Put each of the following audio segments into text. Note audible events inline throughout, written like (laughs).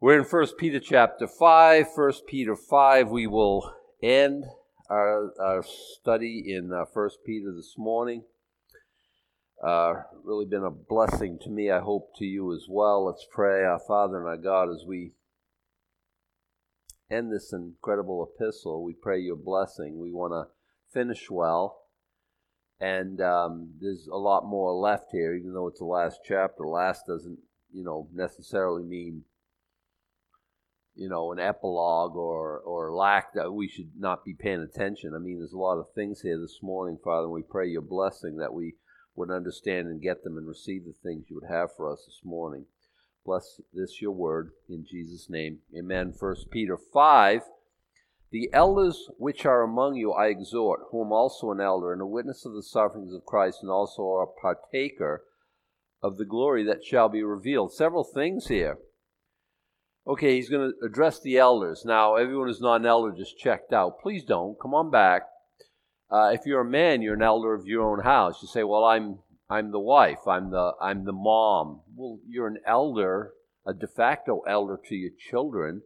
We're in 1 Peter chapter 5. 1 Peter 5, we will end our, our study in uh, 1 Peter this morning. Uh, really been a blessing to me, I hope to you as well. Let's pray, our Father and our God, as we end this incredible epistle. We pray your blessing. We want to finish well. And um, there's a lot more left here, even though it's the last chapter. Last doesn't, you know, necessarily mean you know, an epilogue or, or lack that we should not be paying attention. I mean, there's a lot of things here this morning, Father, and we pray your blessing that we would understand and get them and receive the things you would have for us this morning. Bless this your word in Jesus' name. Amen. First Peter 5. The elders which are among you I exhort, whom also an elder and a witness of the sufferings of Christ, and also a partaker of the glory that shall be revealed. Several things here okay, he's going to address the elders. Now, everyone who's not an elder just checked out. Please don't. Come on back. Uh, if you're a man, you're an elder of your own house. You say, "Well, I'm I'm the wife. I'm the I'm the mom." Well, you're an elder, a de facto elder to your children.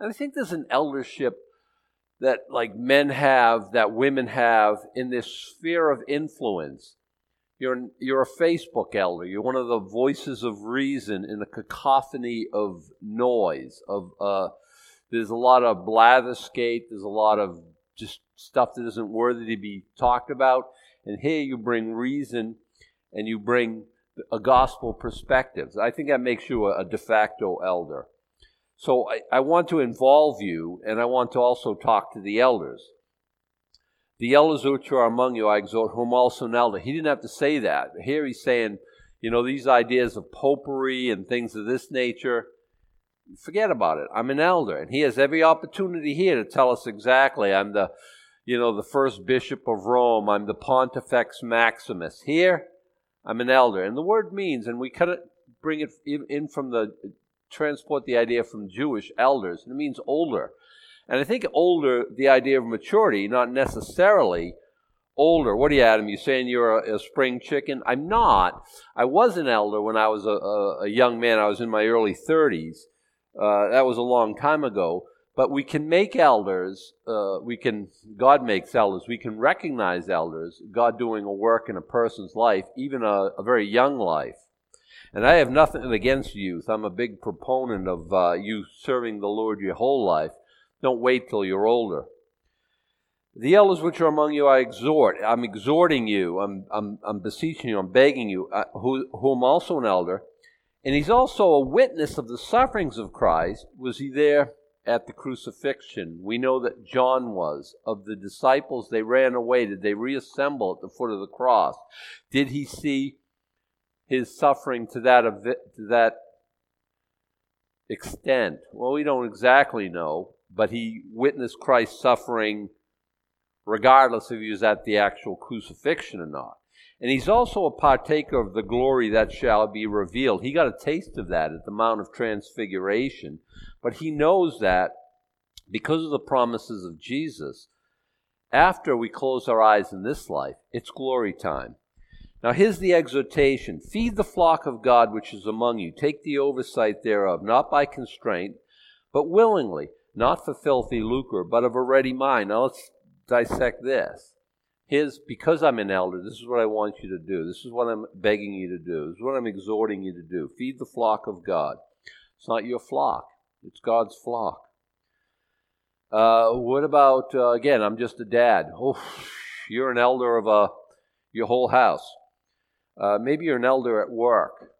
And I think there's an eldership that like men have, that women have in this sphere of influence. You're, you're a Facebook elder. You're one of the voices of reason in a cacophony of noise. Of uh, there's a lot of blatherskate. There's a lot of just stuff that isn't worthy to be talked about. And here you bring reason, and you bring a gospel perspective. I think that makes you a, a de facto elder. So I, I want to involve you, and I want to also talk to the elders. The elders which are among you, I exhort, whom also an elder. He didn't have to say that. Here he's saying, you know, these ideas of popery and things of this nature, forget about it. I'm an elder. And he has every opportunity here to tell us exactly. I'm the, you know, the first bishop of Rome. I'm the Pontifex Maximus. Here, I'm an elder. And the word means, and we cut it, bring it in from the, transport the idea from Jewish elders, and it means older. And I think older, the idea of maturity, not necessarily older. What are you, Adam? You saying you're a, a, spring chicken? I'm not. I was an elder when I was a, a, a young man. I was in my early 30s. Uh, that was a long time ago. But we can make elders. Uh, we can. God makes elders. We can recognize elders. God doing a work in a person's life, even a, a very young life. And I have nothing against youth. I'm a big proponent of uh, you serving the Lord your whole life. Don't wait till you're older. The elders which are among you I exhort. I'm exhorting you. I'm, I'm, I'm beseeching you. I'm begging you, uh, who, whom also an elder. And he's also a witness of the sufferings of Christ. Was he there at the crucifixion? We know that John was. Of the disciples, they ran away. Did they reassemble at the foot of the cross? Did he see his suffering to that, to that extent? Well, we don't exactly know but he witnessed Christ's suffering regardless if he was at the actual crucifixion or not. And he's also a partaker of the glory that shall be revealed. He got a taste of that at the Mount of Transfiguration, but he knows that because of the promises of Jesus, after we close our eyes in this life, it's glory time. Now, here's the exhortation Feed the flock of God which is among you, take the oversight thereof, not by constraint, but willingly not for filthy lucre, but of a ready mind. Now let's dissect this. His, because I'm an elder, this is what I want you to do. This is what I'm begging you to do. This is what I'm exhorting you to do. Feed the flock of God. It's not your flock, it's God's flock. Uh, what about, uh, again, I'm just a dad. Oh, you're an elder of a, your whole house. Uh, maybe you're an elder at work.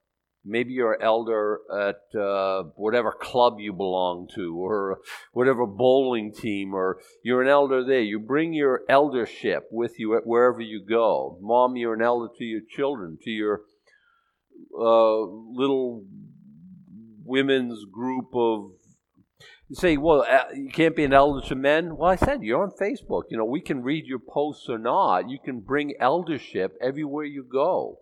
Maybe you're an elder at uh, whatever club you belong to, or whatever bowling team, or you're an elder there. You bring your eldership with you at wherever you go. Mom, you're an elder to your children, to your uh, little women's group of. You say, well, uh, you can't be an elder to men. Well, I said you're on Facebook. You know, we can read your posts or not. You can bring eldership everywhere you go.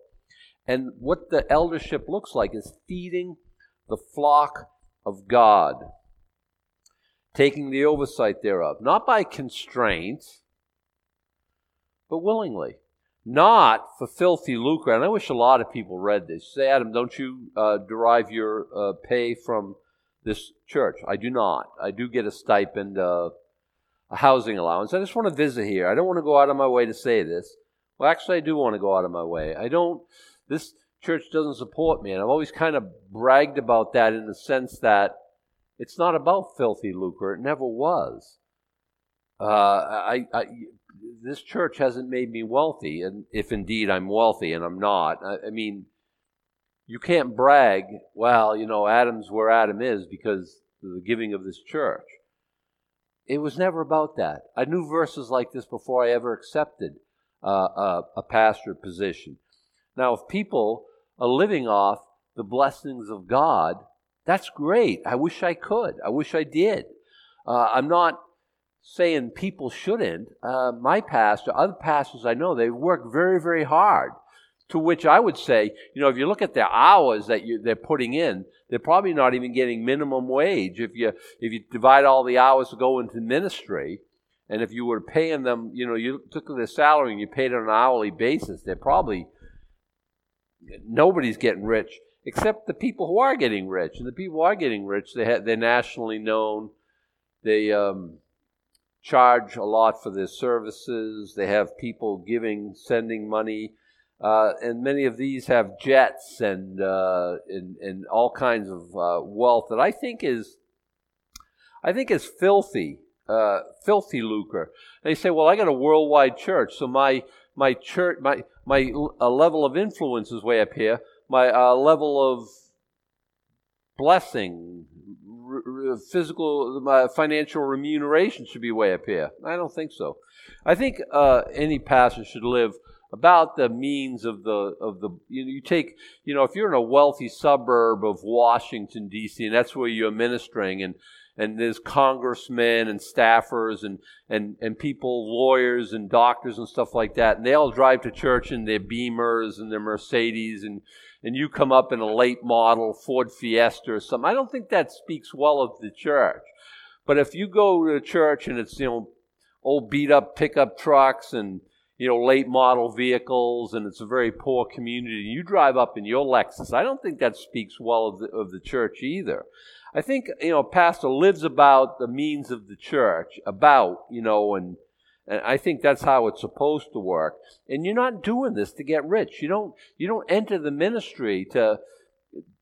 And what the eldership looks like is feeding the flock of God, taking the oversight thereof, not by constraint, but willingly, not for filthy lucre. And I wish a lot of people read this. Say, Adam, don't you uh, derive your uh, pay from this church. I do not. I do get a stipend, uh, a housing allowance. I just want to visit here. I don't want to go out of my way to say this. Well, actually, I do want to go out of my way. I don't. This church doesn't support me, and I've always kind of bragged about that in the sense that it's not about filthy lucre. It never was. Uh, I, I, this church hasn't made me wealthy, and if indeed I'm wealthy, and I'm not, I, I mean, you can't brag, well, you know, Adam's where Adam is because the giving of this church. It was never about that. I knew verses like this before I ever accepted uh, a, a pastor position. Now, if people are living off the blessings of God, that's great. I wish I could. I wish I did. Uh, I'm not saying people shouldn't. Uh, my pastor, other pastors I know, they work very, very hard. To which I would say, you know, if you look at the hours that you, they're putting in, they're probably not even getting minimum wage. If you if you divide all the hours to go into ministry, and if you were paying them, you know, you took their salary and you paid it on an hourly basis, they're probably nobody's getting rich except the people who are getting rich. And the people who are getting rich, they ha- they're nationally known. They um, charge a lot for their services. They have people giving, sending money. Uh, and many of these have jets and, uh, and, and all kinds of uh, wealth that I think is, I think is filthy, uh, filthy lucre. They say, well, I got a worldwide church, so my my church, my my uh, level of influence is way up here. My uh, level of blessing, physical, my financial remuneration should be way up here. I don't think so. I think uh, any pastor should live about the means of the of the you, you take you know if you're in a wealthy suburb of Washington D.C. and that's where you're ministering and and there's congressmen and staffers and, and, and people, lawyers and doctors and stuff like that, and they all drive to church in their Beamers and their Mercedes, and, and you come up in a late model Ford Fiesta or something. I don't think that speaks well of the church. But if you go to church and it's, you know, old beat up pickup trucks and, you know, late model vehicles and it's a very poor community, and you drive up in your Lexus, I don't think that speaks well of the, of the church either. I think, you know, pastor lives about the means of the church, about, you know, and, and I think that's how it's supposed to work. And you're not doing this to get rich. You don't, you don't enter the ministry to,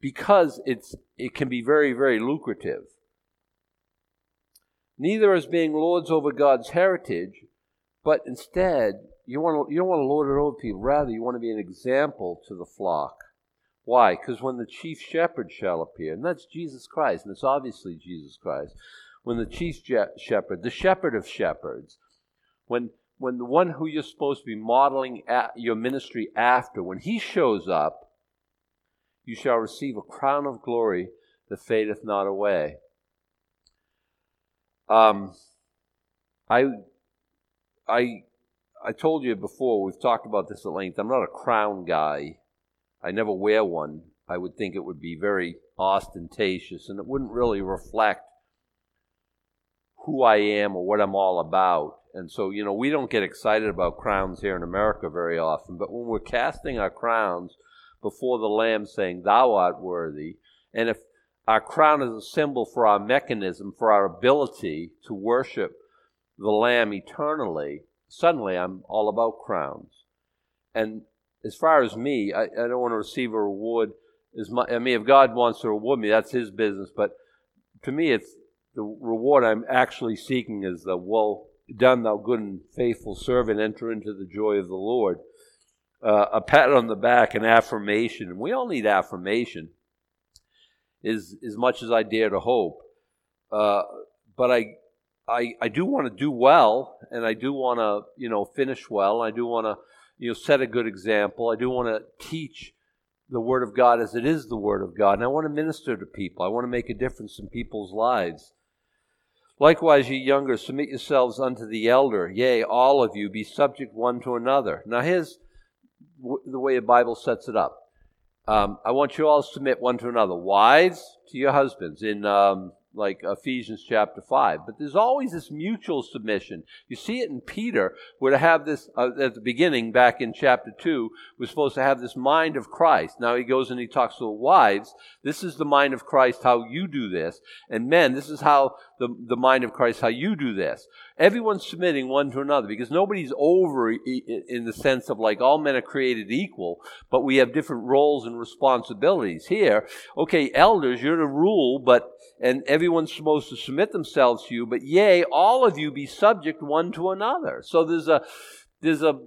because it's, it can be very, very lucrative. Neither as being lords over God's heritage, but instead, you, want to, you don't want to lord it over people. Rather, you want to be an example to the flock. Why? Because when the chief shepherd shall appear, and that's Jesus Christ, and it's obviously Jesus Christ, when the chief je- shepherd, the shepherd of shepherds, when when the one who you're supposed to be modeling your ministry after, when he shows up, you shall receive a crown of glory that fadeth not away. Um, I, I, I told you before. We've talked about this at length. I'm not a crown guy. I never wear one. I would think it would be very ostentatious and it wouldn't really reflect who I am or what I'm all about. And so, you know, we don't get excited about crowns here in America very often, but when we're casting our crowns before the Lamb saying, Thou art worthy, and if our crown is a symbol for our mechanism, for our ability to worship the Lamb eternally, suddenly I'm all about crowns. And as far as me, I, I don't want to receive a reward as much. I mean, if God wants to reward me, that's His business. But to me, it's the reward I'm actually seeking is the well done, thou good and faithful servant. Enter into the joy of the Lord. Uh, a pat on the back, an affirmation. We all need affirmation, is as much as I dare to hope. Uh, but I, I, I do want to do well, and I do want to, you know, finish well. I do want to you know, set a good example. I do want to teach the Word of God as it is the Word of God, and I want to minister to people. I want to make a difference in people's lives. Likewise, ye younger, submit yourselves unto the elder. Yea, all of you, be subject one to another. Now, here's the way the Bible sets it up. Um, I want you all to submit one to another. Wives to your husbands. In um, like Ephesians chapter 5. But there's always this mutual submission. You see it in Peter, where to have this, uh, at the beginning, back in chapter 2, we're supposed to have this mind of Christ. Now he goes and he talks to the wives. This is the mind of Christ, how you do this. And men, this is how the, the mind of Christ, how you do this. Everyone's submitting one to another because nobody's over in the sense of like all men are created equal, but we have different roles and responsibilities. Here, okay, elders, you're to rule, but and everyone's supposed to submit themselves to you, but yea, all of you be subject one to another. So there's a there's a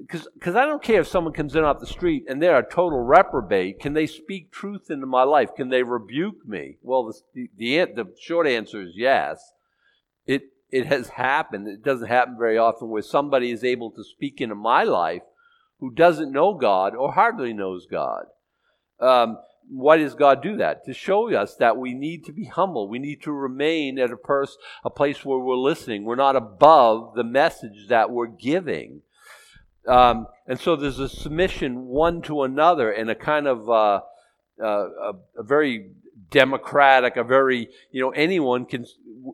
because I don't care if someone comes in off the street and they're a total reprobate. Can they speak truth into my life? Can they rebuke me? Well, the, the, the short answer is yes. It, it has happened. It doesn't happen very often where somebody is able to speak into my life who doesn't know God or hardly knows God. Um, why does God do that? To show us that we need to be humble. We need to remain at a, pers- a place where we're listening. We're not above the message that we're giving. Um, and so there's a submission one to another and a kind of uh, uh, a, a, very democratic, a very, you know, anyone can,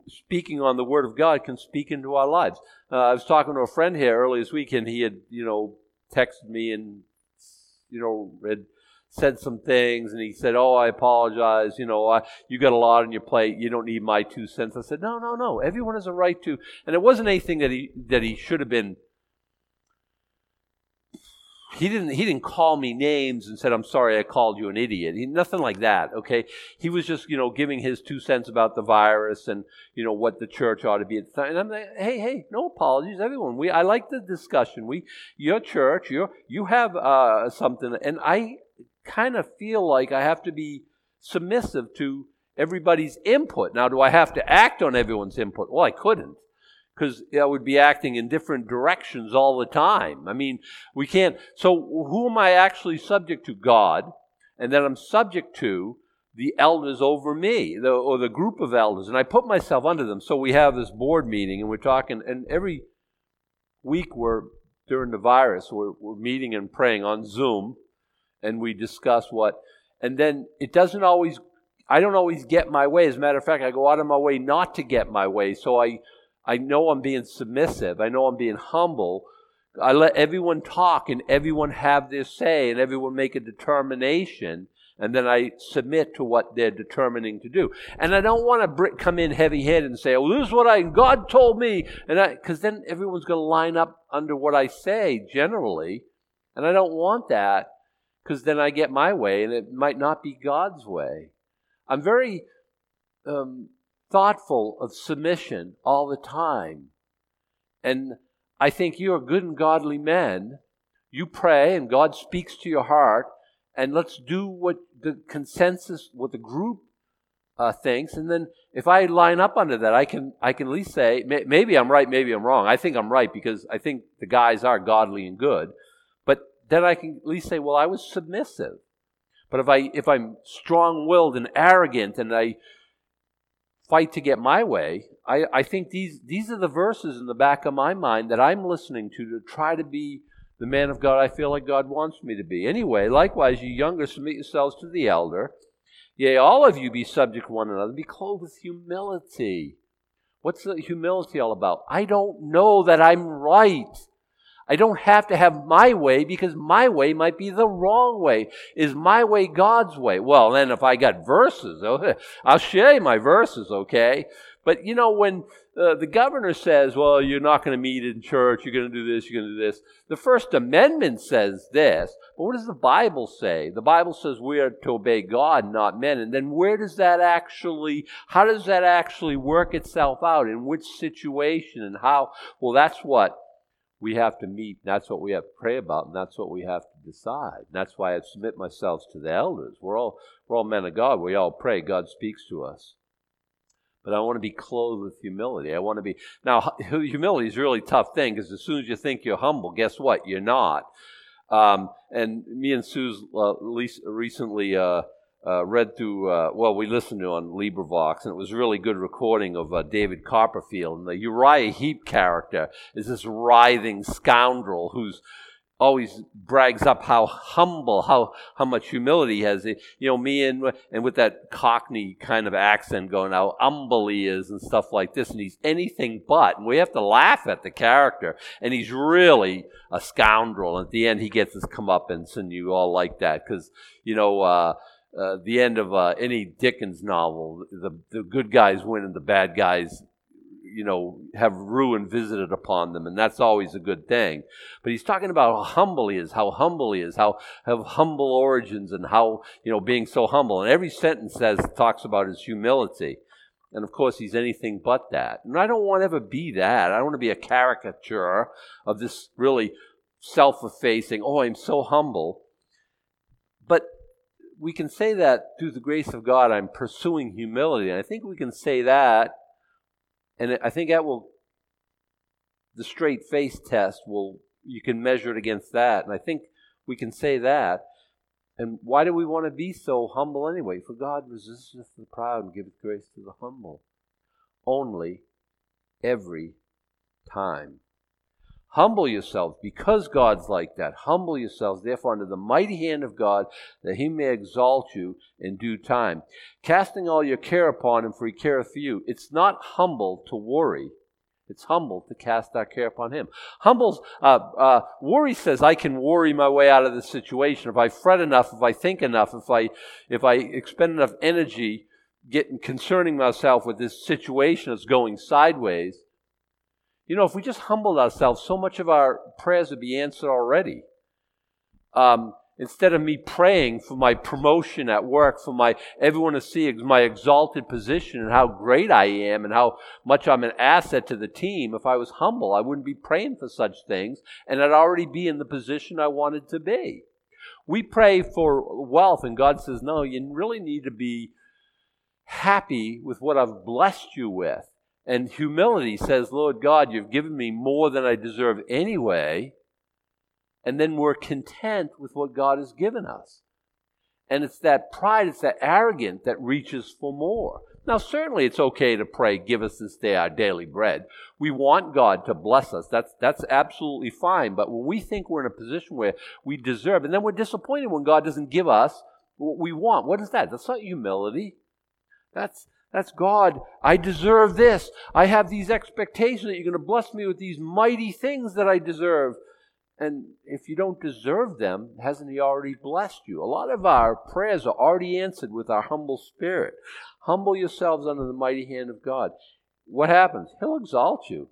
speaking on the Word of God, can speak into our lives. Uh, I was talking to a friend here earlier this week and he had, you know, texted me and, you know, had said some things and he said, Oh, I apologize. You know, I, you got a lot on your plate. You don't need my two cents. I said, No, no, no. Everyone has a right to. And it wasn't anything that he, that he should have been he didn't he didn't call me names and said i'm sorry i called you an idiot. He, nothing like that okay? He was just you know giving his two cents about the virus and you know what the church ought to be at the and i'm like hey hey no apologies everyone. We i like the discussion. We your church you you have uh, something. And i kind of feel like i have to be submissive to everybody's input. Now do i have to act on everyone's input? Well i couldn't because I would be acting in different directions all the time. I mean, we can't. So, who am I actually subject to? God. And then I'm subject to the elders over me, the, or the group of elders. And I put myself under them. So, we have this board meeting, and we're talking, and every week we're, during the virus, we're, we're meeting and praying on Zoom, and we discuss what. And then it doesn't always I don't always get my way. As a matter of fact, I go out of my way not to get my way. So I I know I'm being submissive. I know I'm being humble. I let everyone talk and everyone have their say and everyone make a determination. And then I submit to what they're determining to do. And I don't want to come in heavy headed and say, well, this is what I, God told me. And I, cause then everyone's going to line up under what I say generally. And I don't want that because then I get my way and it might not be God's way. I'm very, um, thoughtful of submission all the time. And I think you are good and godly men. You pray and God speaks to your heart, and let's do what the consensus, what the group uh, thinks. And then if I line up under that, I can I can at least say may, maybe I'm right, maybe I'm wrong. I think I'm right because I think the guys are godly and good. But then I can at least say, well, I was submissive. But if I if I'm strong-willed and arrogant and I fight to get my way, I, I think these, these are the verses in the back of my mind that I'm listening to to try to be the man of God I feel like God wants me to be. Anyway, likewise, you younger, submit yourselves to the elder. Yea, all of you be subject to one another, be clothed with humility. What's the humility all about? I don't know that I'm right. I don't have to have my way because my way might be the wrong way. Is my way God's way? Well, then if I got verses, (laughs) I'll share my verses, okay? But you know, when uh, the governor says, well, you're not going to meet in church, you're going to do this, you're going to do this, the First Amendment says this, but what does the Bible say? The Bible says we are to obey God, not men. And then where does that actually, how does that actually work itself out? In which situation and how? Well, that's what we have to meet. That's what we have to pray about, and that's what we have to decide. And that's why I submit myself to the elders. We're all we're all men of God. We all pray. God speaks to us. But I want to be clothed with humility. I want to be now. Humility is a really tough thing because as soon as you think you're humble, guess what? You're not. Um, and me and Sue's uh, recently uh, uh, read through, uh, well, we listened to on LibriVox, and it was a really good recording of uh, David Copperfield. And the Uriah Heep character is this writhing scoundrel who's always brags up how humble, how how much humility he has. You know, me and and with that Cockney kind of accent going, how humble he is and stuff like this, and he's anything but. And we have to laugh at the character, and he's really a scoundrel. And at the end, he gets his comeuppance, and you all like that because you know. Uh, the end of uh, any Dickens novel, the the good guys win and the bad guys you know, have ruin visited upon them, and that's always a good thing. But he's talking about how humble he is, how humble he is, how have humble origins, and how you know being so humble. And every sentence says talks about his humility. And of course, he's anything but that. And I don't want to ever be that. I don't want to be a caricature of this really self effacing, oh, I'm so humble. But we can say that through the grace of God, I'm pursuing humility. And I think we can say that and I think that will, the straight face test will, you can measure it against that. And I think we can say that. And why do we want to be so humble anyway? For God resisteth the proud and giveth grace to the humble. Only every time. Humble yourselves because God's like that. Humble yourselves, therefore, under the mighty hand of God, that he may exalt you in due time. Casting all your care upon him, for he careth for you. It's not humble to worry. It's humble to cast our care upon him. Humble's uh, uh, worry says I can worry my way out of the situation if I fret enough, if I think enough, if I if I expend enough energy getting concerning myself with this situation that's going sideways you know, if we just humbled ourselves, so much of our prayers would be answered already. Um, instead of me praying for my promotion at work, for my everyone to see my exalted position and how great I am and how much I'm an asset to the team, if I was humble, I wouldn't be praying for such things, and I'd already be in the position I wanted to be. We pray for wealth, and God says, No, you really need to be happy with what I've blessed you with. And humility says, Lord God, you've given me more than I deserve anyway. And then we're content with what God has given us. And it's that pride, it's that arrogant that reaches for more. Now, certainly it's okay to pray, give us this day our daily bread. We want God to bless us. That's, that's absolutely fine. But when we think we're in a position where we deserve, and then we're disappointed when God doesn't give us what we want, what is that? That's not humility. That's, that's God. I deserve this. I have these expectations that you're going to bless me with these mighty things that I deserve. And if you don't deserve them, hasn't He already blessed you? A lot of our prayers are already answered with our humble spirit. Humble yourselves under the mighty hand of God. What happens? He'll exalt you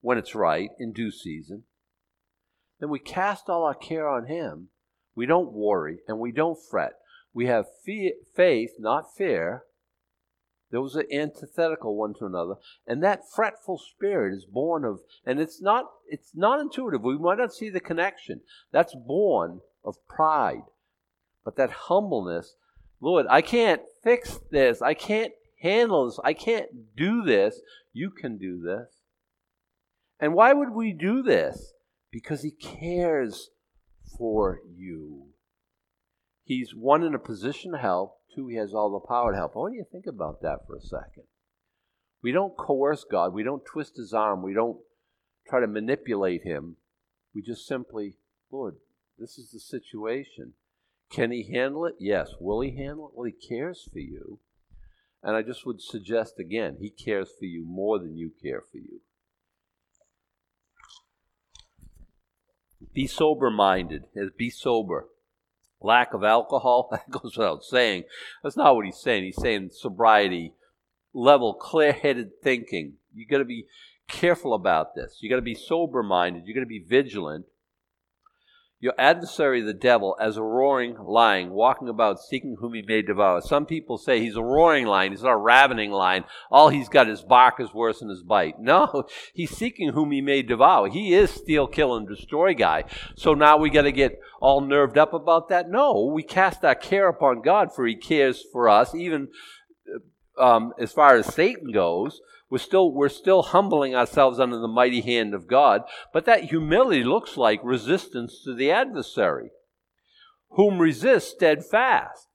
when it's right, in due season. Then we cast all our care on Him. We don't worry and we don't fret. We have faith, not fear, those are antithetical one to another. And that fretful spirit is born of, and it's not, it's not intuitive. We might not see the connection. That's born of pride. But that humbleness, Lord, I can't fix this. I can't handle this. I can't do this. You can do this. And why would we do this? Because He cares for you. He's one in a position to help, Two, he has all the power to help. I want you to think about that for a second. We don't coerce God. We don't twist his arm. We don't try to manipulate him. We just simply, Lord, this is the situation. Can he handle it? Yes. Will he handle it? Well, he cares for you. And I just would suggest again, he cares for you more than you care for you. Be sober minded. Be sober lack of alcohol. (laughs) That goes without saying. That's not what he's saying. He's saying sobriety, level, clear headed thinking. You got to be careful about this. You got to be sober minded. You got to be vigilant. Your adversary, the devil, as a roaring lion, walking about seeking whom he may devour. Some people say he's a roaring lion. He's not a ravening lion. All he's got is bark is worse than his bite. No, (laughs) he's seeking whom he may devour. He is steal, kill, and destroy guy. So now we got to get all nerved up about that? No, we cast our care upon God, for he cares for us, even um, as far as Satan goes. We're still, we're still humbling ourselves under the mighty hand of God, but that humility looks like resistance to the adversary, whom resist steadfast.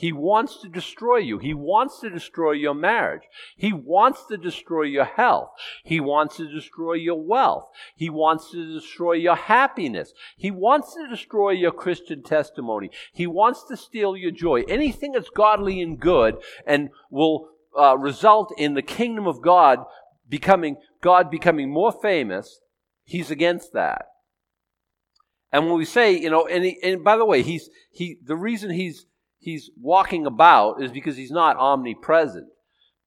He wants to destroy you. He wants to destroy your marriage. He wants to destroy your health. He wants to destroy your wealth. He wants to destroy your happiness. He wants to destroy your Christian testimony. He wants to steal your joy. Anything that's godly and good and will uh, result in the kingdom of God becoming, God becoming more famous, he's against that. And when we say, you know, and, he, and by the way, he's, he, the reason he's he's walking about is because he's not omnipresent.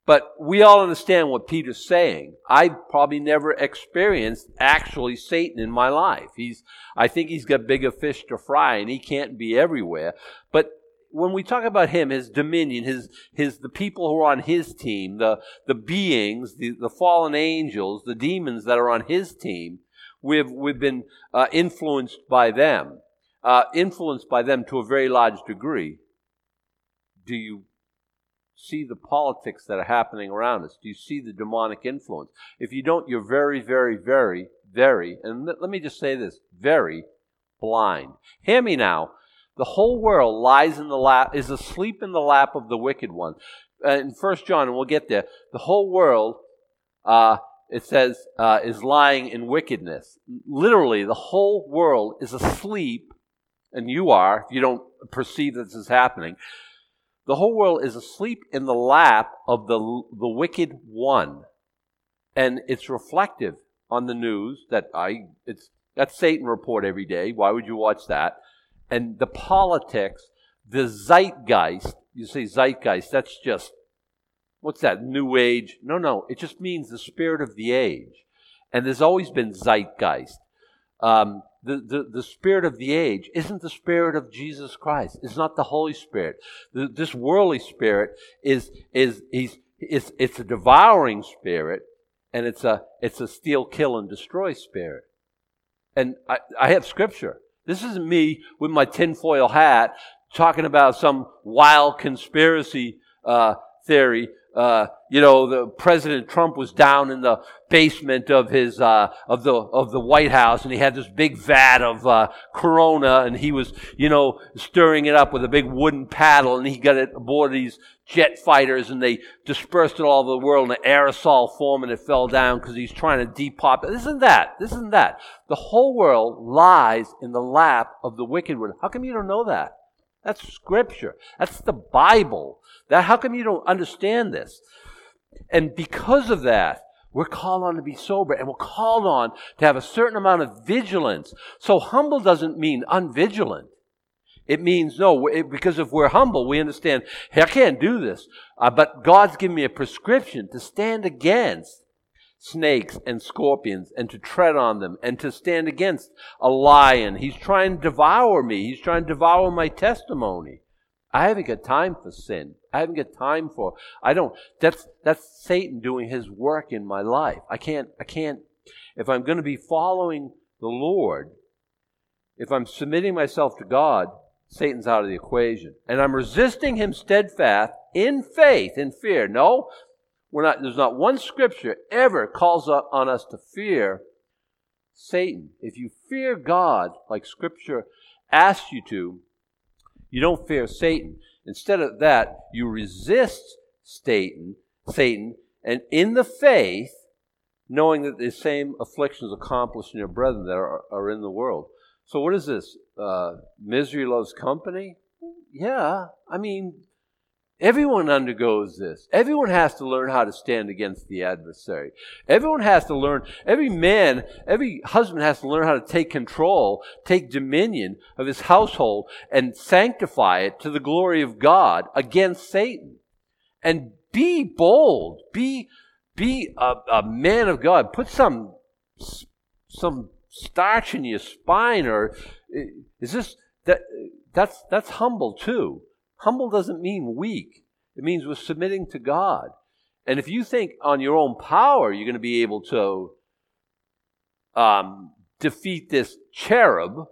But we all understand what Peter's saying. I probably never experienced actually Satan in my life. He's, I think he's got bigger fish to fry and he can't be everywhere. But when we talk about him, his dominion, his, his, the people who are on his team, the, the beings, the, the fallen angels, the demons that are on his team, we've, we've been uh, influenced by them, uh, influenced by them to a very large degree do you see the politics that are happening around us? Do you see the demonic influence? If you don't, you're very, very, very, very, and let me just say this very blind. Hear me now. The whole world lies in the lap, is asleep in the lap of the wicked one. Uh, in First John, and we'll get there, the whole world, uh, it says, uh, is lying in wickedness. Literally, the whole world is asleep, and you are, if you don't perceive that this is happening, the whole world is asleep in the lap of the, the wicked one. And it's reflective on the news that I, it's, that's Satan report every day. Why would you watch that? And the politics, the zeitgeist, you say zeitgeist, that's just, what's that, new age? No, no, it just means the spirit of the age. And there's always been zeitgeist. Um, the, the, the spirit of the age isn't the spirit of Jesus Christ. It's not the Holy Spirit. The, this worldly spirit is, is, he's, it's, it's a devouring spirit and it's a, it's a steal, kill, and destroy spirit. And I, I have scripture. This isn't me with my tinfoil hat talking about some wild conspiracy uh, theory uh, you know, the President Trump was down in the basement of his uh, of the of the White House, and he had this big vat of uh, Corona, and he was, you know, stirring it up with a big wooden paddle, and he got it aboard these jet fighters, and they dispersed it all over the world in an aerosol form, and it fell down because he's trying to depop. This isn't that. This isn't that. The whole world lies in the lap of the wicked one. How come you don't know that? That's scripture. That's the Bible. That how come you don't understand this? And because of that, we're called on to be sober and we're called on to have a certain amount of vigilance. So humble doesn't mean unvigilant. It means no, because if we're humble, we understand, hey, I can't do this. Uh, but God's given me a prescription to stand against snakes and scorpions and to tread on them and to stand against a lion. He's trying to devour me. He's trying to devour my testimony. I haven't got time for sin. I haven't got time for I don't that's that's Satan doing his work in my life. I can't I can't if I'm going to be following the Lord, if I'm submitting myself to God, Satan's out of the equation. And I'm resisting him steadfast in faith, in fear. No, we're not, there's not one scripture ever calls on us to fear Satan. If you fear God, like scripture asks you to, you don't fear Satan. Instead of that, you resist Satan, Satan, and in the faith, knowing that the same afflictions accomplished in your brethren that are, are in the world. So what is this? Uh, misery loves company? Yeah, I mean, Everyone undergoes this. Everyone has to learn how to stand against the adversary. Everyone has to learn, every man, every husband has to learn how to take control, take dominion of his household, and sanctify it to the glory of God against Satan. And be bold. Be, be a, a man of God. Put some, some starch in your spine or eh, is this, that, that's, that's humble too. Humble doesn't mean weak, it means we're submitting to God. And if you think on your own power you're going to be able to um, defeat this cherub,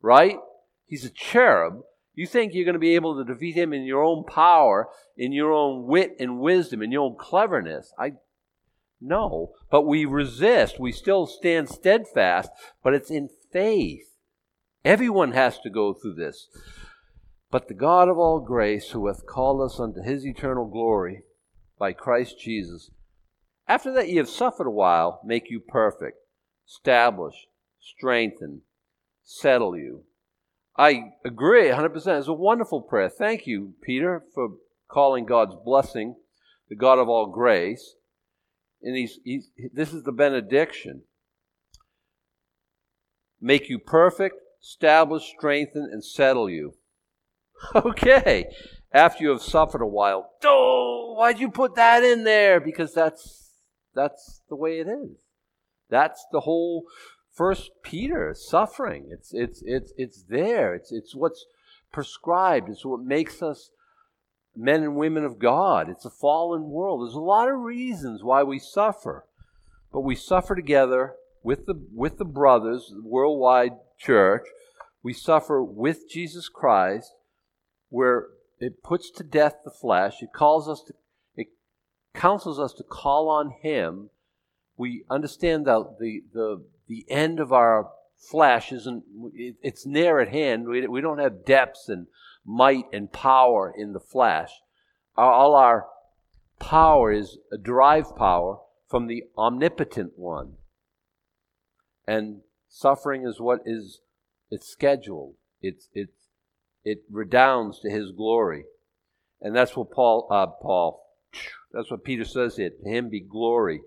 right? He's a cherub. You think you're going to be able to defeat him in your own power, in your own wit and wisdom, in your own cleverness? I no, but we resist. We still stand steadfast, but it's in faith. Everyone has to go through this. But the God of all grace, who hath called us unto his eternal glory by Christ Jesus, after that ye have suffered a while, make you perfect, establish, strengthen, settle you. I agree 100%. It's a wonderful prayer. Thank you, Peter, for calling God's blessing the God of all grace. And he's, he's, this is the benediction. Make you perfect, establish, strengthen, and settle you. (laughs) Okay. After you have suffered a while. Oh, why'd you put that in there? Because that's that's the way it is. That's the whole First Peter suffering. It's it's it's it's there. It's it's what's prescribed. It's what makes us men and women of God. It's a fallen world. There's a lot of reasons why we suffer, but we suffer together with the with the brothers, the worldwide church. We suffer with Jesus Christ, where it puts to death the flesh. It calls us to it counsels us to call on Him. We understand that the the the end of our flesh isn't it's near at hand we, we don't have depths and might and power in the flesh all our power is a derived power from the omnipotent one and suffering is what is it's scheduled it's it's it redounds to his glory and that's what paul uh, paul that's what peter says here to him be glory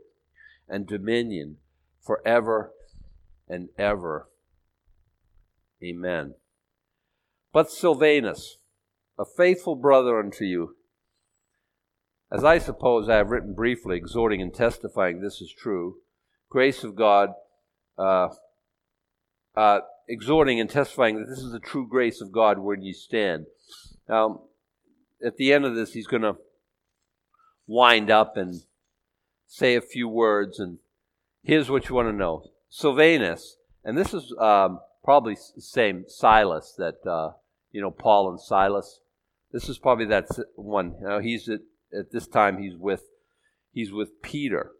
and dominion forever and ever. Amen. But Silvanus, a faithful brother unto you, as I suppose I have written briefly, exhorting and testifying this is true, grace of God, uh, uh, exhorting and testifying that this is the true grace of God where you stand. Now, at the end of this, he's going to wind up and say a few words, and here's what you want to know. Silvanus, and this is um, probably the same Silas that uh, you know Paul and Silas. This is probably that one. Know, he's at, at this time he's with he's with Peter.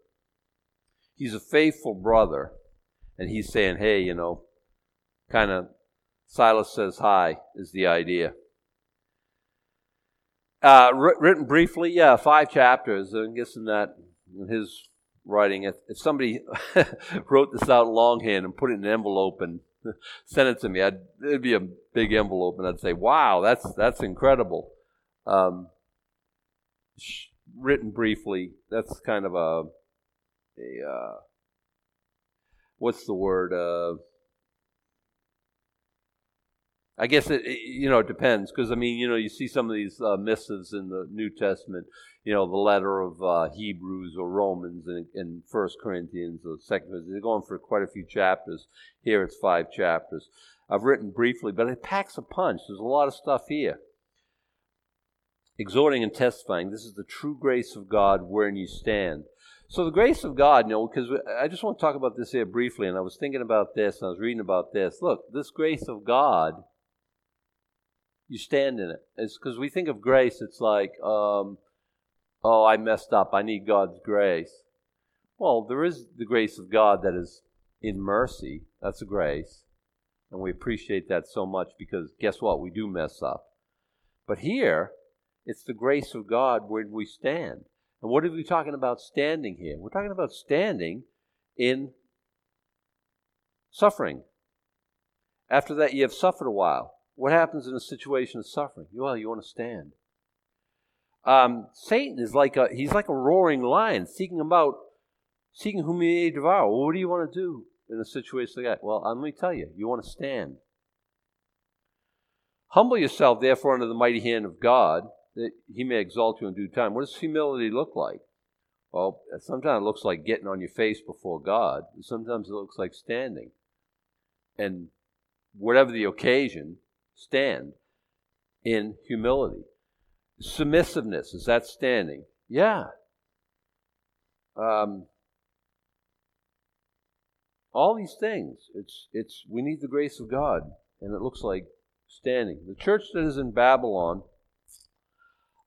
He's a faithful brother, and he's saying, "Hey, you know, kind of." Silas says hi is the idea. Uh, written briefly, yeah, five chapters. I'm guessing that in his writing. If, if somebody (laughs) wrote this out longhand and put it in an envelope and (laughs) sent it to me, I'd, it'd be a big envelope, and I'd say, "Wow, that's that's incredible." Um, written briefly, that's kind of a a uh, what's the word? Uh, I guess it, you know it depends because I mean you know you see some of these uh, missives in the New Testament, you know the letter of uh, Hebrews or Romans and, First Corinthians or Second. They're going for quite a few chapters. Here it's five chapters. I've written briefly, but it packs a punch. There's a lot of stuff here. Exhorting and testifying. This is the true grace of God wherein you stand. So the grace of God, you know, because I just want to talk about this here briefly, and I was thinking about this, and I was reading about this. Look, this grace of God you stand in it. It's because we think of grace, it's like, um, oh, I messed up. I need God's grace. Well, there is the grace of God that is in mercy. That's a grace. And we appreciate that so much because guess what? We do mess up. But here, it's the grace of God where we stand. And what are we talking about standing here? We're talking about standing in suffering. After that, you have suffered a while. What happens in a situation of suffering? Well, you want to stand. Um, Satan is like a he's like a roaring lion, seeking about seeking whom he may devour. Well, what do you want to do in a situation like that? Well, let me tell you, you want to stand. Humble yourself, therefore, under the mighty hand of God, that he may exalt you in due time. What does humility look like? Well, sometimes it looks like getting on your face before God. Sometimes it looks like standing. And whatever the occasion, stand in humility. Submissiveness, is that standing? Yeah. Um, all these things, it's, it's, we need the grace of God, and it looks like standing. The church that is in Babylon,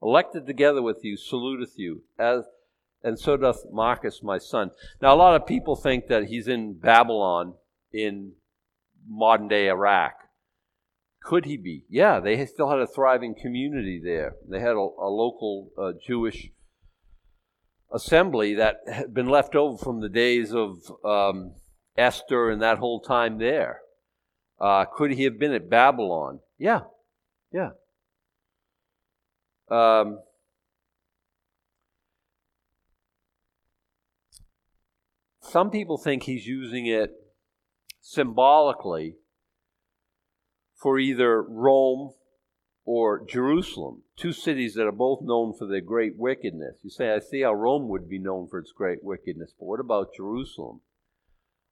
elected together with you, saluteth you, as, and so doth Marcus, my son. Now, a lot of people think that he's in Babylon in modern day Iraq. Could he be? Yeah, they still had a thriving community there. They had a, a local uh, Jewish assembly that had been left over from the days of um, Esther and that whole time there. Uh, could he have been at Babylon? Yeah, yeah. Um, some people think he's using it symbolically for either Rome or Jerusalem, two cities that are both known for their great wickedness. You say, I see how Rome would be known for its great wickedness, but what about Jerusalem?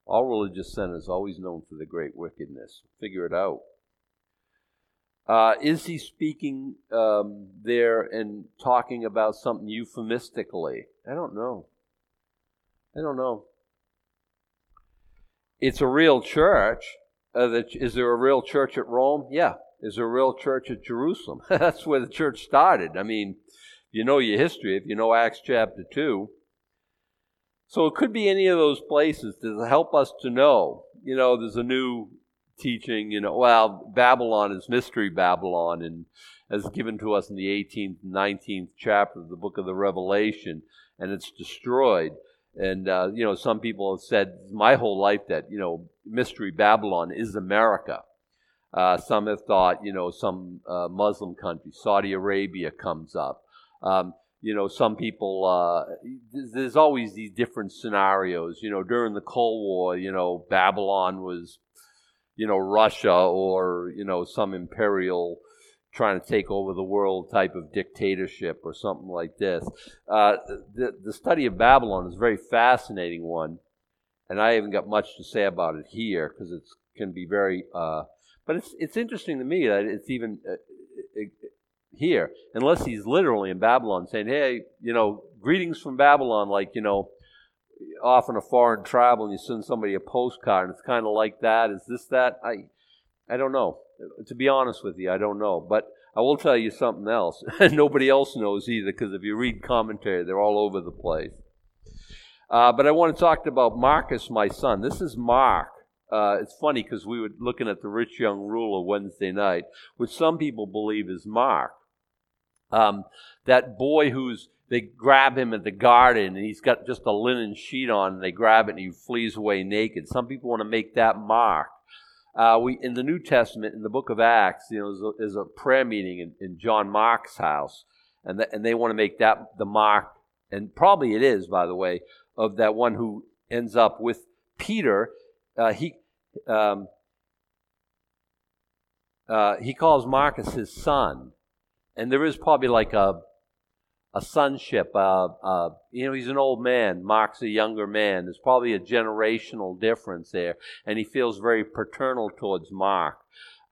All religious centers always known for their great wickedness. Figure it out. Uh, is he speaking um, there and talking about something euphemistically? I don't know. I don't know. It's a real church. Uh, is there a real church at Rome? Yeah. Is there a real church at Jerusalem? (laughs) That's where the church started. I mean, you know your history, if you know Acts chapter 2. So it could be any of those places to help us to know. You know, there's a new teaching, you know, well, Babylon is Mystery Babylon, and as given to us in the 18th, 19th chapter of the book of the Revelation, and it's destroyed. And, uh, you know, some people have said my whole life that, you know, Mystery Babylon is America. Uh, some have thought, you know, some uh, Muslim country, Saudi Arabia comes up. Um, you know, some people, uh, there's always these different scenarios. You know, during the Cold War, you know, Babylon was, you know, Russia or, you know, some imperial trying to take over the world type of dictatorship or something like this. Uh, the, the study of Babylon is a very fascinating one, and I haven't got much to say about it here because it can be very. Uh, but it's it's interesting to me that it's even uh, here, unless he's literally in Babylon saying, "Hey, you know, greetings from Babylon," like you know. Often a foreign travel, and you send somebody a postcard, and it's kind of like that. Is this that? I, I don't know to be honest with you, I don't know. But I will tell you something else. (laughs) Nobody else knows either, because if you read commentary, they're all over the place. Uh, but I want to talk about Marcus, my son. This is Mark. Uh, it's funny because we were looking at the rich young ruler Wednesday night, which some people believe is Mark. Um, that boy who's they grab him at the garden and he's got just a linen sheet on and they grab it and he flees away naked. Some people want to make that Mark. Uh, we in the New Testament, in the book of Acts, you know, there's a, a prayer meeting in, in, John Mark's house, and and they want to make that the mark, and probably it is, by the way, of that one who ends up with Peter. Uh, he um, uh, he calls Marcus his son, and there is probably like a a sonship. Uh, uh, you know, he's an old man. Mark's a younger man. There's probably a generational difference there, and he feels very paternal towards Mark.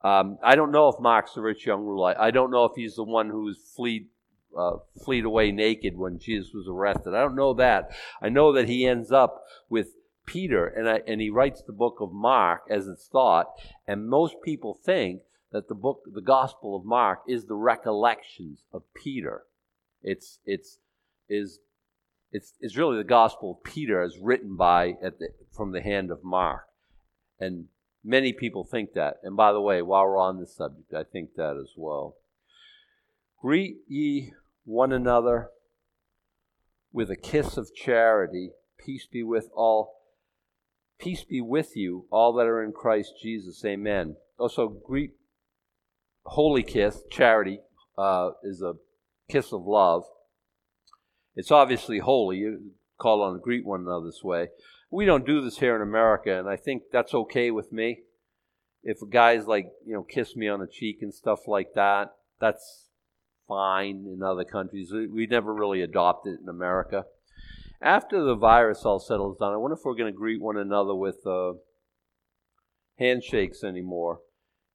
Um, I don't know if Mark's the rich young ruler. I don't know if he's the one who's fleed, uh, fleed away naked when Jesus was arrested. I don't know that. I know that he ends up with Peter, and, I, and he writes the book of Mark as it's thought, and most people think that the book, the Gospel of Mark, is the recollections of Peter. It's it's is it's it's really the Gospel of Peter as written by at the, from the hand of Mark, and many people think that. And by the way, while we're on this subject, I think that as well. Greet ye one another with a kiss of charity. Peace be with all. Peace be with you, all that are in Christ Jesus. Amen. Also, greet holy kiss. Charity uh, is a kiss of love. It's obviously holy. You call on greet one another this way. We don't do this here in America, and I think that's okay with me. If guys like you know kiss me on the cheek and stuff like that, that's fine in other countries. We never really adopt it in America. After the virus all settles down, I wonder if we're going to greet one another with uh, handshakes anymore.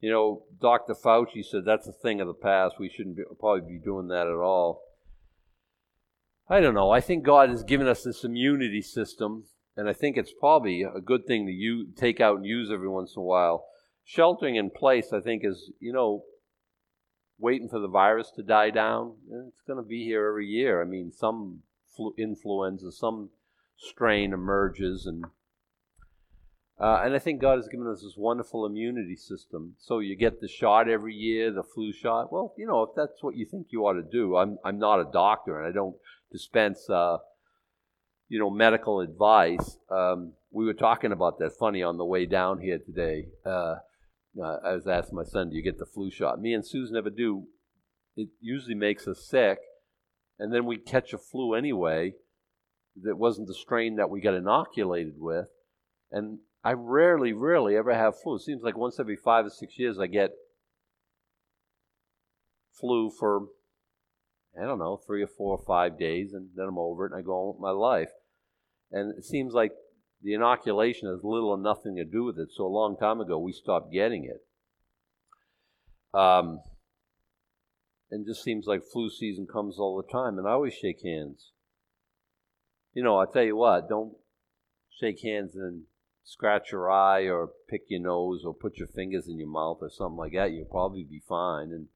You know, Dr. Fauci said that's a thing of the past. We shouldn't be, probably be doing that at all. I don't know. I think God has given us this immunity system, and I think it's probably a good thing to take out and use every once in a while. Sheltering in place, I think, is, you know, waiting for the virus to die down. It's going to be here every year. I mean, some flu- influenza, some strain emerges, and Uh, and I think God has given us this wonderful immunity system. So you get the shot every year, the flu shot. Well, you know, if that's what you think you ought to do, I'm, I'm not a doctor and I don't dispense, uh, you know, medical advice. Um, we were talking about that funny on the way down here today. Uh, uh I was asking my son, do you get the flu shot? Me and Susan never do. It usually makes us sick. And then we catch a flu anyway that wasn't the strain that we got inoculated with. And I rarely, rarely ever have flu. It seems like once every five or six years I get flu for, I don't know, three or four or five days, and then I'm over it and I go on with my life. And it seems like the inoculation has little or nothing to do with it. So a long time ago, we stopped getting it. Um, and just seems like flu season comes all the time, and I always shake hands. You know, I tell you what, don't shake hands and scratch your eye or pick your nose or put your fingers in your mouth or something like that, you'll probably be fine. And,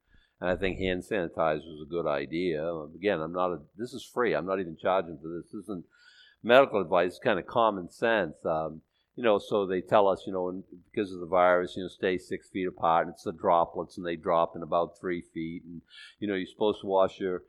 and I think hand sanitizer is a good idea. Again, I'm not a, this is free. I'm not even charging for this. This isn't medical advice. It's kind of common sense. Um, you know, so they tell us, you know, because of the virus, you know, stay six feet apart. And it's the droplets, and they drop in about three feet. And you know, you're supposed to wash your.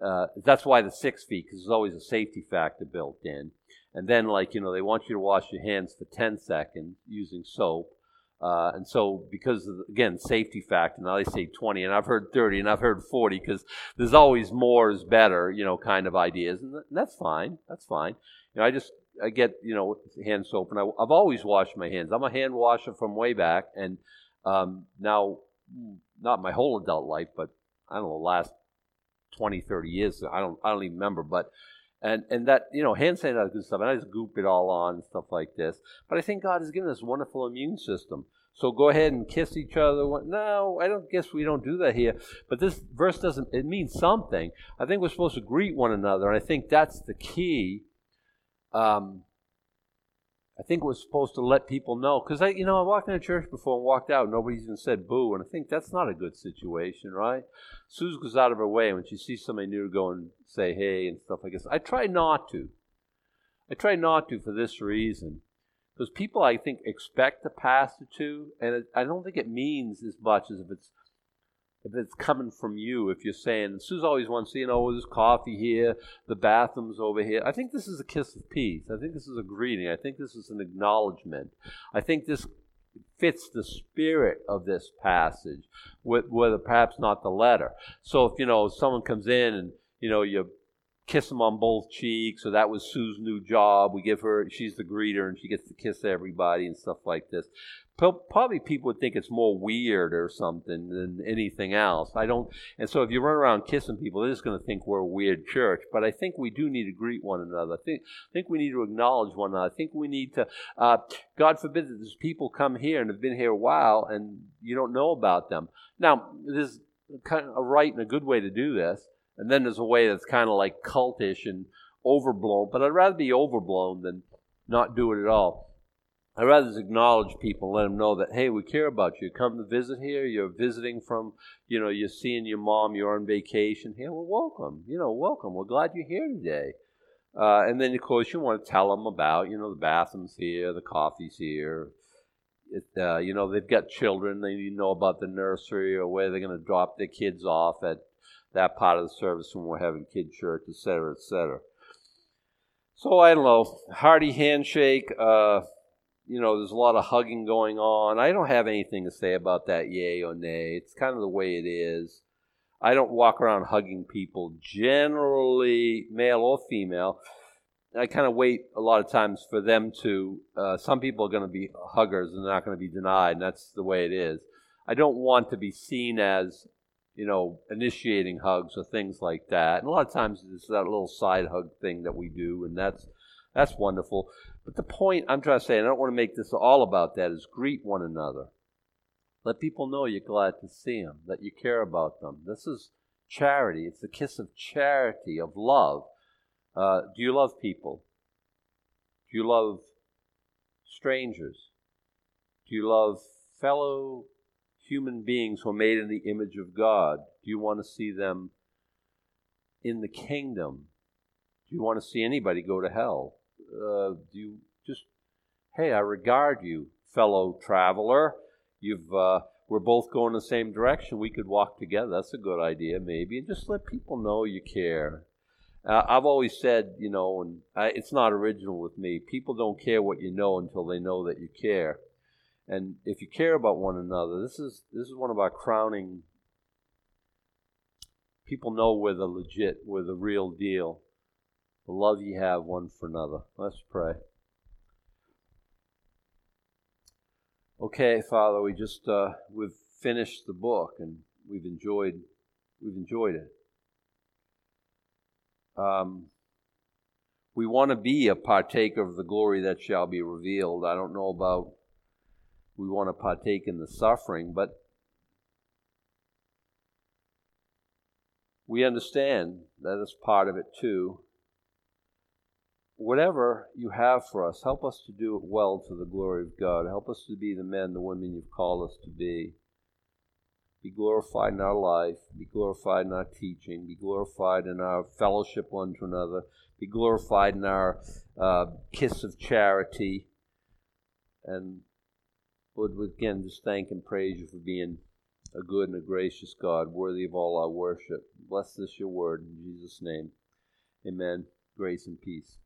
Uh, that's why the six feet, because there's always a safety factor built in. And then, like, you know, they want you to wash your hands for 10 seconds using soap. Uh, and so, because of, again, safety factor, now they say 20, and I've heard 30, and I've heard 40, because there's always more is better, you know, kind of ideas. And that's fine. That's fine. You know, I just, I get, you know, hand soap, and I, have always washed my hands. I'm a hand washer from way back, and um, now, not my whole adult life, but I don't know, last 20, 30 years, I don't, I don't even remember, but and and that you know hand sanitizer good stuff and i just goop it all on and stuff like this but i think god has given us a wonderful immune system. So go ahead and kiss each other no i don't guess we don't do that here but this verse doesn't it means something. I think we're supposed to greet one another and i think that's the key um, I think we're supposed to let people know because I, you know, I walked into church before and walked out. Nobody even said boo, and I think that's not a good situation, right? Susan goes out of her way when she sees somebody new to go and say hey and stuff like this. I try not to. I try not to for this reason, because people I think expect the pastor to, and it, I don't think it means as much as if it's if it's coming from you, if you're saying, Sue's always wants to, you know, there's coffee here, the bathroom's over here. I think this is a kiss of peace. I think this is a greeting. I think this is an acknowledgement. I think this fits the spirit of this passage, whether perhaps not the letter. So if, you know, someone comes in and, you know, you kiss them on both cheeks, so that was Sue's new job. We give her, she's the greeter, and she gets to kiss everybody and stuff like this probably people would think it's more weird or something than anything else. I don't, and so if you run around kissing people, they're just going to think we're a weird church. But I think we do need to greet one another. I think, I think we need to acknowledge one another. I think we need to, uh, God forbid that there's people come here and have been here a while and you don't know about them. Now, there's kind of a right and a good way to do this, and then there's a way that's kind of like cultish and overblown. But I'd rather be overblown than not do it at all. I'd rather just acknowledge people and let them know that, hey, we care about you. Come to visit here. You're visiting from, you know, you're seeing your mom. You're on vacation here. Well, welcome. You know, welcome. We're glad you're here today. Uh, and then, of course, you want to tell them about, you know, the bathrooms here, the coffee's here. It, uh, you know, they've got children. They need to know about the nursery or where they're going to drop their kids off at that part of the service when we're having kid church, et cetera, et cetera. So I don't know, hearty handshake. Uh, you know, there's a lot of hugging going on. I don't have anything to say about that, yay or nay. It's kind of the way it is. I don't walk around hugging people, generally male or female. I kind of wait a lot of times for them to. Uh, some people are going to be huggers and they're not going to be denied, and that's the way it is. I don't want to be seen as, you know, initiating hugs or things like that. And a lot of times it's that little side hug thing that we do, and that's that's wonderful. But the point I'm trying to say, and I don't want to make this all about that, is greet one another. Let people know you're glad to see them, that you care about them. This is charity. It's the kiss of charity, of love. Uh, do you love people? Do you love strangers? Do you love fellow human beings who are made in the image of God? Do you want to see them in the kingdom? Do you want to see anybody go to hell? uh, do you just hey, I regard you, fellow traveler. You've uh, we're both going the same direction. We could walk together. That's a good idea, maybe. And just let people know you care. Uh, I've always said, you know, and I, it's not original with me. People don't care what you know until they know that you care. And if you care about one another, this is this is one of our crowning. People know we're the legit, we're the real deal. The love you have one for another. Let's pray. Okay, Father, we just uh, we've finished the book and we've enjoyed we've enjoyed it. Um, we want to be a partaker of the glory that shall be revealed. I don't know about we want to partake in the suffering, but we understand that is part of it too whatever you have for us, help us to do it well to the glory of God. Help us to be the men, the women you've called us to be. Be glorified in our life, be glorified in our teaching, be glorified in our fellowship one to another, be glorified in our uh, kiss of charity. And Lord, again, just thank and praise you for being a good and a gracious God, worthy of all our worship. Bless this your word in Jesus' name. Amen. Grace and peace.